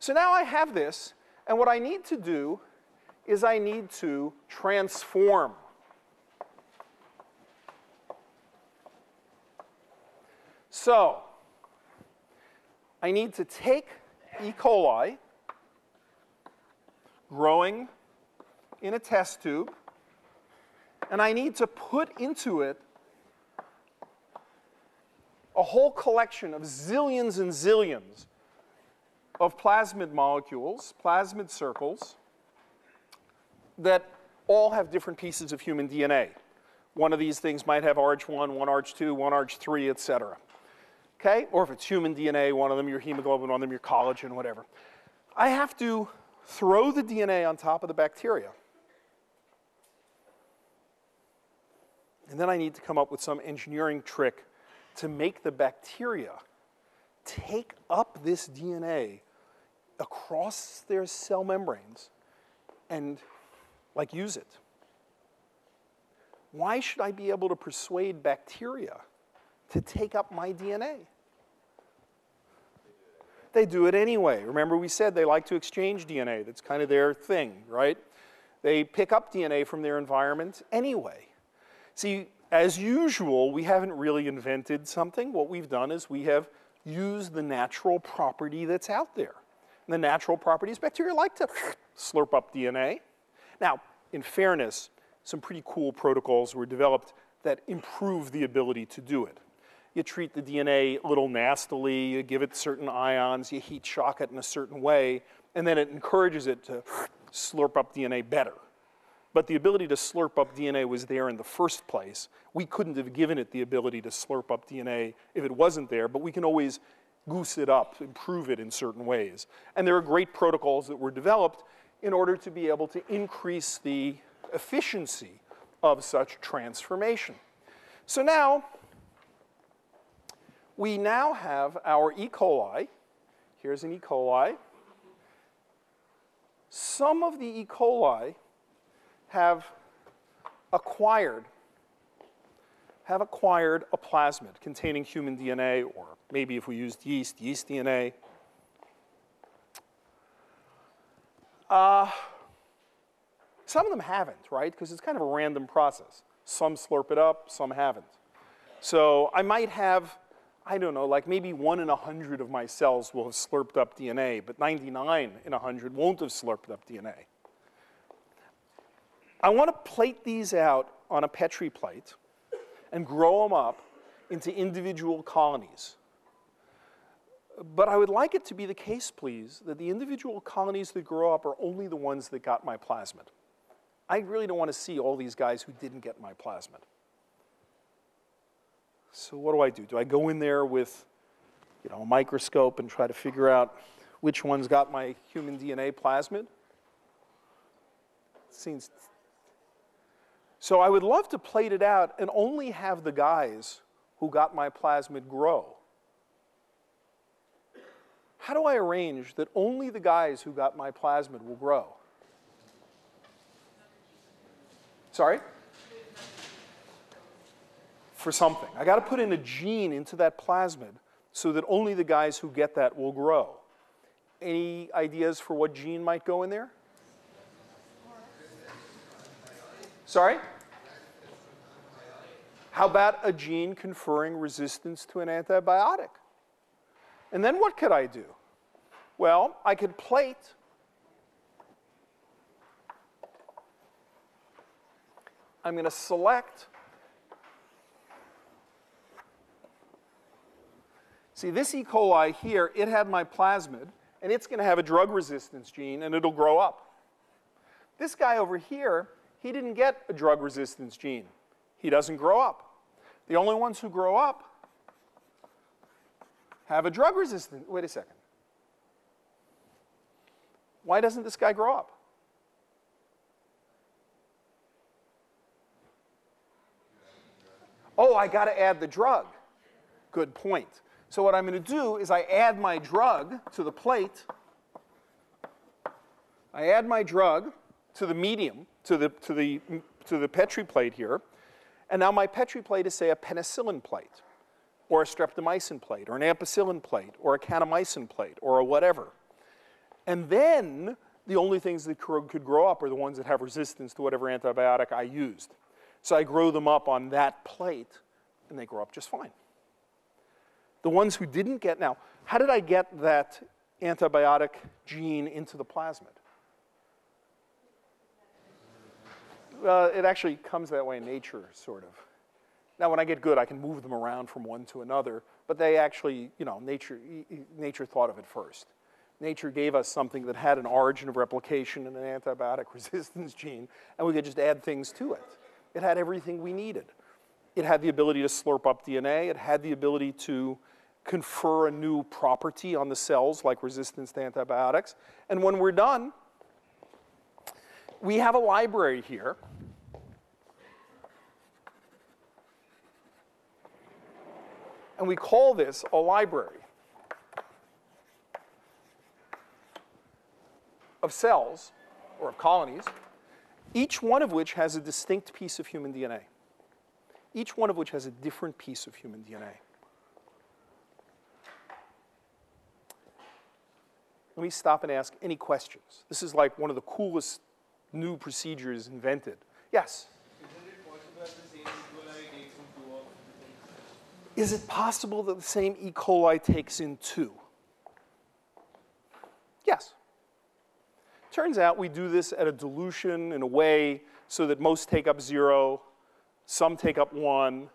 So now I have this, and what I need to do is I need to transform. So I need to take E. coli growing in a test tube, and I need to put into it a whole collection of zillions and zillions of plasmid molecules, plasmid circles, that all have different pieces of human DNA. One of these things might have RH1, one RH2, one RH3, et cetera. Okay? Or if it's human DNA, one of them your hemoglobin, one of them your collagen, whatever. I have to throw the DNA on top of the bacteria. And then I need to come up with some engineering trick to make the bacteria take up this DNA across their cell membranes and like use it. Why should I be able to persuade bacteria to take up my DNA? They do it anyway. Remember, we said they like to exchange DNA. That's kind of their thing, right? They pick up DNA from their environment anyway. See, as usual, we haven't really invented something. What we've done is we have used the natural property that's out there. The natural properties. bacteria like to slurp up DNA. Now, in fairness, some pretty cool protocols were developed that improve the ability to do it. You treat the DNA a little nastily, you give it certain ions, you heat shock it in a certain way, and then it encourages it to slurp up DNA better. But the ability to slurp up DNA was there in the first place. We couldn't have given it the ability to slurp up DNA if it wasn't there, but we can always goose it up, improve it in certain ways. And there are great protocols that were developed in order to be able to increase the efficiency of such transformation. So now, we now have our E. coli. Here's an E. coli. Some of the E. coli have acquired have acquired a plasmid containing human DNA, or maybe if we used yeast, yeast DNA. Uh, some of them haven't, right? Because it's kind of a random process. Some slurp it up, some haven't. So I might have, I don't know, like maybe one in a hundred of my cells will have slurped up DNA, but 99 in a hundred won't have slurped up DNA. I want to plate these out on a Petri plate and grow them up into individual colonies. But I would like it to be the case, please, that the individual colonies that grow up are only the ones that got my plasmid. I really don't want to see all these guys who didn't get my plasmid. So what do I do? Do I go in there with you know, a microscope and try to figure out which ones got my human DNA plasmid? Seems so I would love to plate it out and only have the guys who got my plasmid grow. How do I arrange that only the guys who got my plasmid will grow? Sorry? For something. I got to put in a gene into that plasmid so that only the guys who get that will grow. Any ideas for what gene might go in there? Sorry? How about a gene conferring resistance to an antibiotic? And then what could I do? Well, I could plate I'm going to select See, this E. coli here, it had my plasmid, and it's going to have a drug resistance gene, and it'll grow up. This guy over here, he didn't get a drug resistance gene. He doesn't grow up. The only ones who grow up have a drug resistance. Wait a second. Why doesn't this guy grow up? Oh, I got to add the drug. Good point. So what I'm going to do is I add my drug to the plate. I add my drug to the medium, to the, to the, to the Petri plate here. And now my Petri plate is, say, a penicillin plate, or a streptomycin plate, or an ampicillin plate, or a kanamycin plate, or a whatever. And then the only things that could grow up are the ones that have resistance to whatever antibiotic I used. So I grow them up on that plate, and they grow up just fine. The ones who didn't get, now, how did I get that antibiotic gene into the plasmid? Uh, it actually comes that way in nature, sort of. Now, when I get good, I can move them around from one to another, but they actually, you know, nature, nature thought of it first. Nature gave us something that had an origin of replication and an antibiotic resistance gene, and we could just add things to it. It had everything we needed. It had the ability to slurp up DNA. It had the ability to confer a new property on the cells, like resistance to antibiotics. And when we're done, we have a library here. And we call this a library of cells, or of colonies, each one of which has a distinct piece of human DNA. Each one of which has a different piece of human DNA. Let me stop and ask any questions. This is like one of the coolest new procedures invented. Yes? Is it possible that the same E. coli takes in two? Yes. Turns out we do this at a dilution in a way so that most take up zero, some take up one,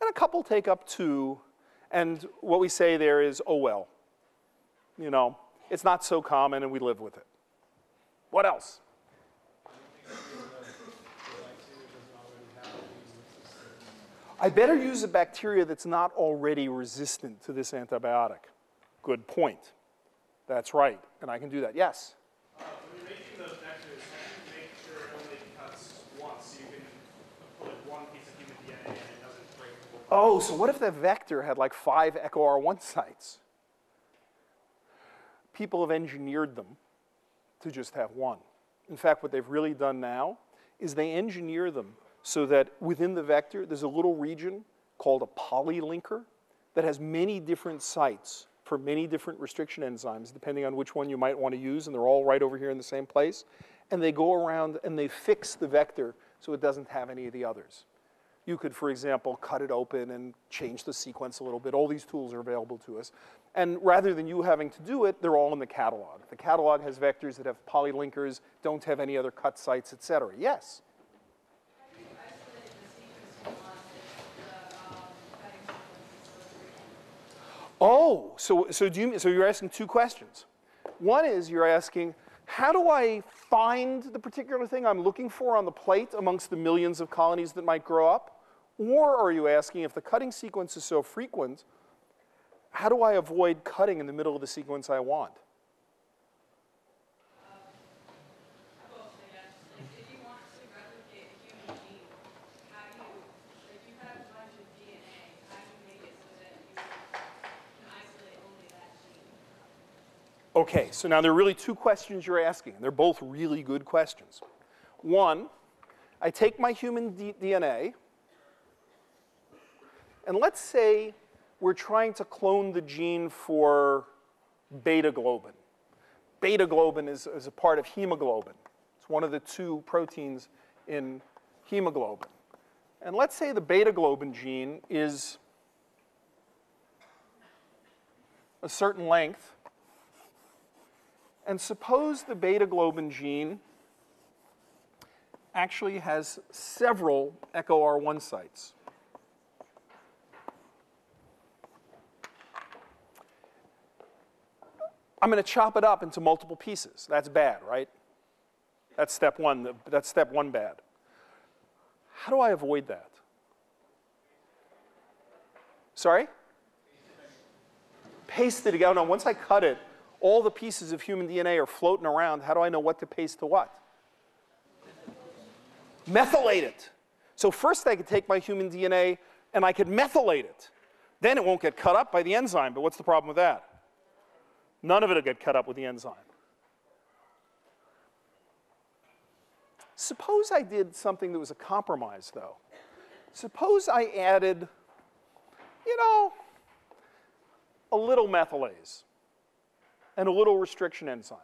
and a couple take up two. And what we say there is, oh well. You know, it's not so common and we live with it. What else? I better use a bacteria that's not already resistant to this antibiotic. Good point. That's right, and I can do that. Yes? Uh, when you're making those vectors, you make sure it only cuts once, so you can put one piece of human DNA and it doesn't break Oh, so what if the vector had like five EcoR1 sites? People have engineered them to just have one. In fact, what they've really done now is they engineer them so that within the vector, there's a little region called a polylinker that has many different sites for many different restriction enzymes, depending on which one you might want to use, and they're all right over here in the same place. And they go around and they fix the vector so it doesn't have any of the others. You could, for example, cut it open and change the sequence a little bit. All these tools are available to us. And rather than you having to do it, they're all in the catalog. The catalog has vectors that have polylinkers, don't have any other cut sites, et cetera. Yes? Oh, so, so, do you, so you're asking two questions. One is you're asking, how do I find the particular thing I'm looking for on the plate amongst the millions of colonies that might grow up? Or are you asking, if the cutting sequence is so frequent, how do I avoid cutting in the middle of the sequence I want? Okay, so now there are really two questions you're asking. They're both really good questions. One, I take my human D DNA, and let's say we're trying to clone the gene for beta globin. Beta globin is, is a part of hemoglobin. It's one of the two proteins in hemoglobin. And let's say the beta globin gene is a certain length, and suppose the beta globin gene actually has several EcoR1 sites. I'm going to chop it up into multiple pieces. That's bad, right? That's step one. That's step one bad. How do I avoid that? Sorry? Paste it together. Now, once I cut it, all the pieces of human DNA are floating around. How do I know what to paste to what? Methylate it. So first I could take my human DNA and I could methylate it. Then it won't get cut up by the enzyme, but what's the problem with that? None of it will get cut up with the enzyme. Suppose I did something that was a compromise, though. Suppose I added, you know, a little methylase and a little restriction enzyme.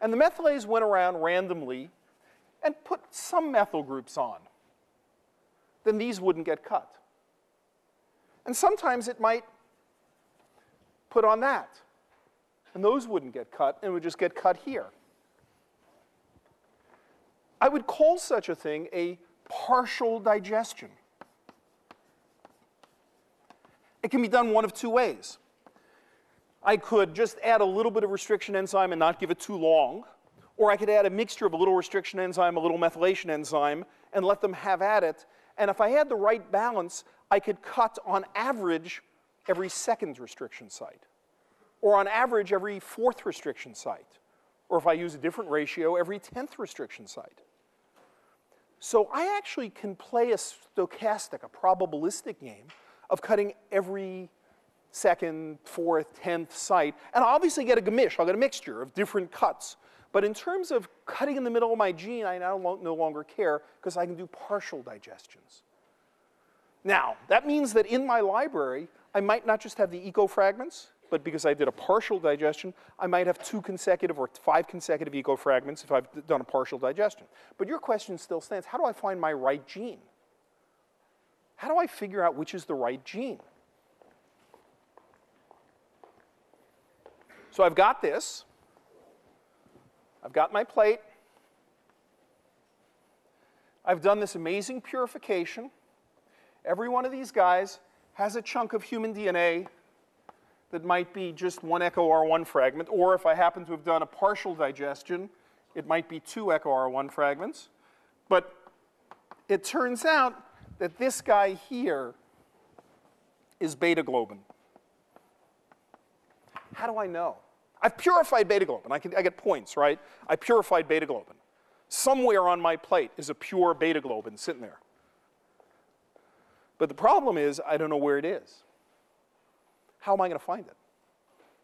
And the methylase went around randomly and put some methyl groups on. Then these wouldn't get cut. And sometimes it might put on that. And those wouldn't get cut and would just get cut here. I would call such a thing a partial digestion. It can be done one of two ways. I could just add a little bit of restriction enzyme and not give it too long, or I could add a mixture of a little restriction enzyme, a little methylation enzyme, and let them have at it. And if I had the right balance, I could cut on average every second restriction site, or on average every fourth restriction site, or if I use a different ratio, every 10th restriction site. So I actually can play a stochastic, a probabilistic game of cutting every second, fourth, tenth site, and I'll obviously get a gamish, I'll get a mixture of different cuts. But in terms of cutting in the middle of my gene, I now no longer care because I can do partial digestions. Now, that means that in my library, I might not just have the eco fragments, but because I did a partial digestion, I might have two consecutive or five consecutive eco fragments if I've done a partial digestion. But your question still stands how do I find my right gene? How do I figure out which is the right gene? So I've got this. I've got my plate. I've done this amazing purification. Every one of these guys has a chunk of human DNA that might be just one EcoR1 fragment, or if I happen to have done a partial digestion, it might be two EcoR1 fragments. But it turns out that this guy here is beta globin. How do I know? I've purified beta globin. I, can, I get points, right? I purified beta globin. Somewhere on my plate is a pure beta globin sitting there. But the problem is, I don't know where it is. How am I going to find it?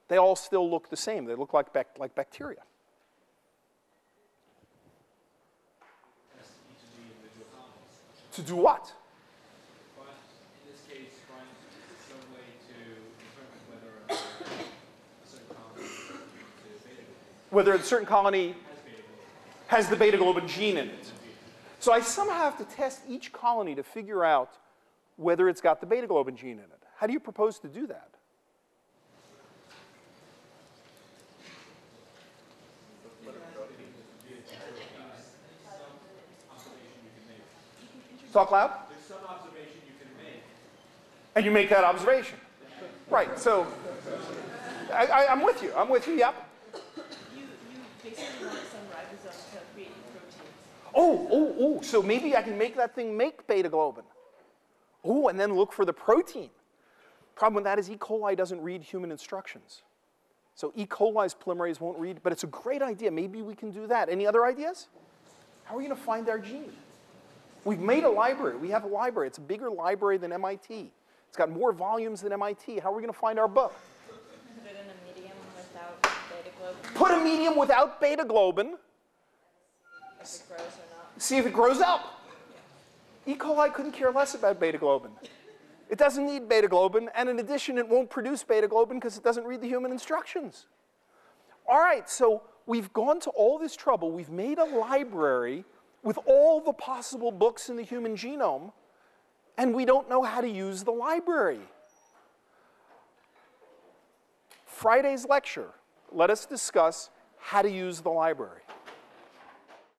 They all still look the same. They look like, like bacteria. To do what? Whether a certain colony has the beta globin gene in it. So I somehow have to test each colony to figure out whether it's got the beta globin gene in it. How do you propose to do that? Talk loud. There's some observation you can make. And you make that observation. Right, so I, am with you. I'm with you, yep. Oh, oh, oh, so maybe I can make that thing make beta globin. Oh, and then look for the protein. Problem with that is E. coli doesn't read human instructions. So E. coli's polymerase won't read, but it's a great idea. Maybe we can do that. Any other ideas? How are we going to find our gene? We've made a library. We have a library. It's a bigger library than MIT. It's got more volumes than MIT. How are we going to find our book? Put it in a medium without beta globin. Put a medium without beta globin. If see if it grows up. E. coli couldn't care less about beta globin. It doesn't need beta globin, and in addition, it won't produce beta globin because it doesn't read the human instructions. All right, so we've gone to all this trouble. We've made a library with all the possible books in the human genome, and we don't know how to use the library. Friday's lecture, let us discuss how to use the library.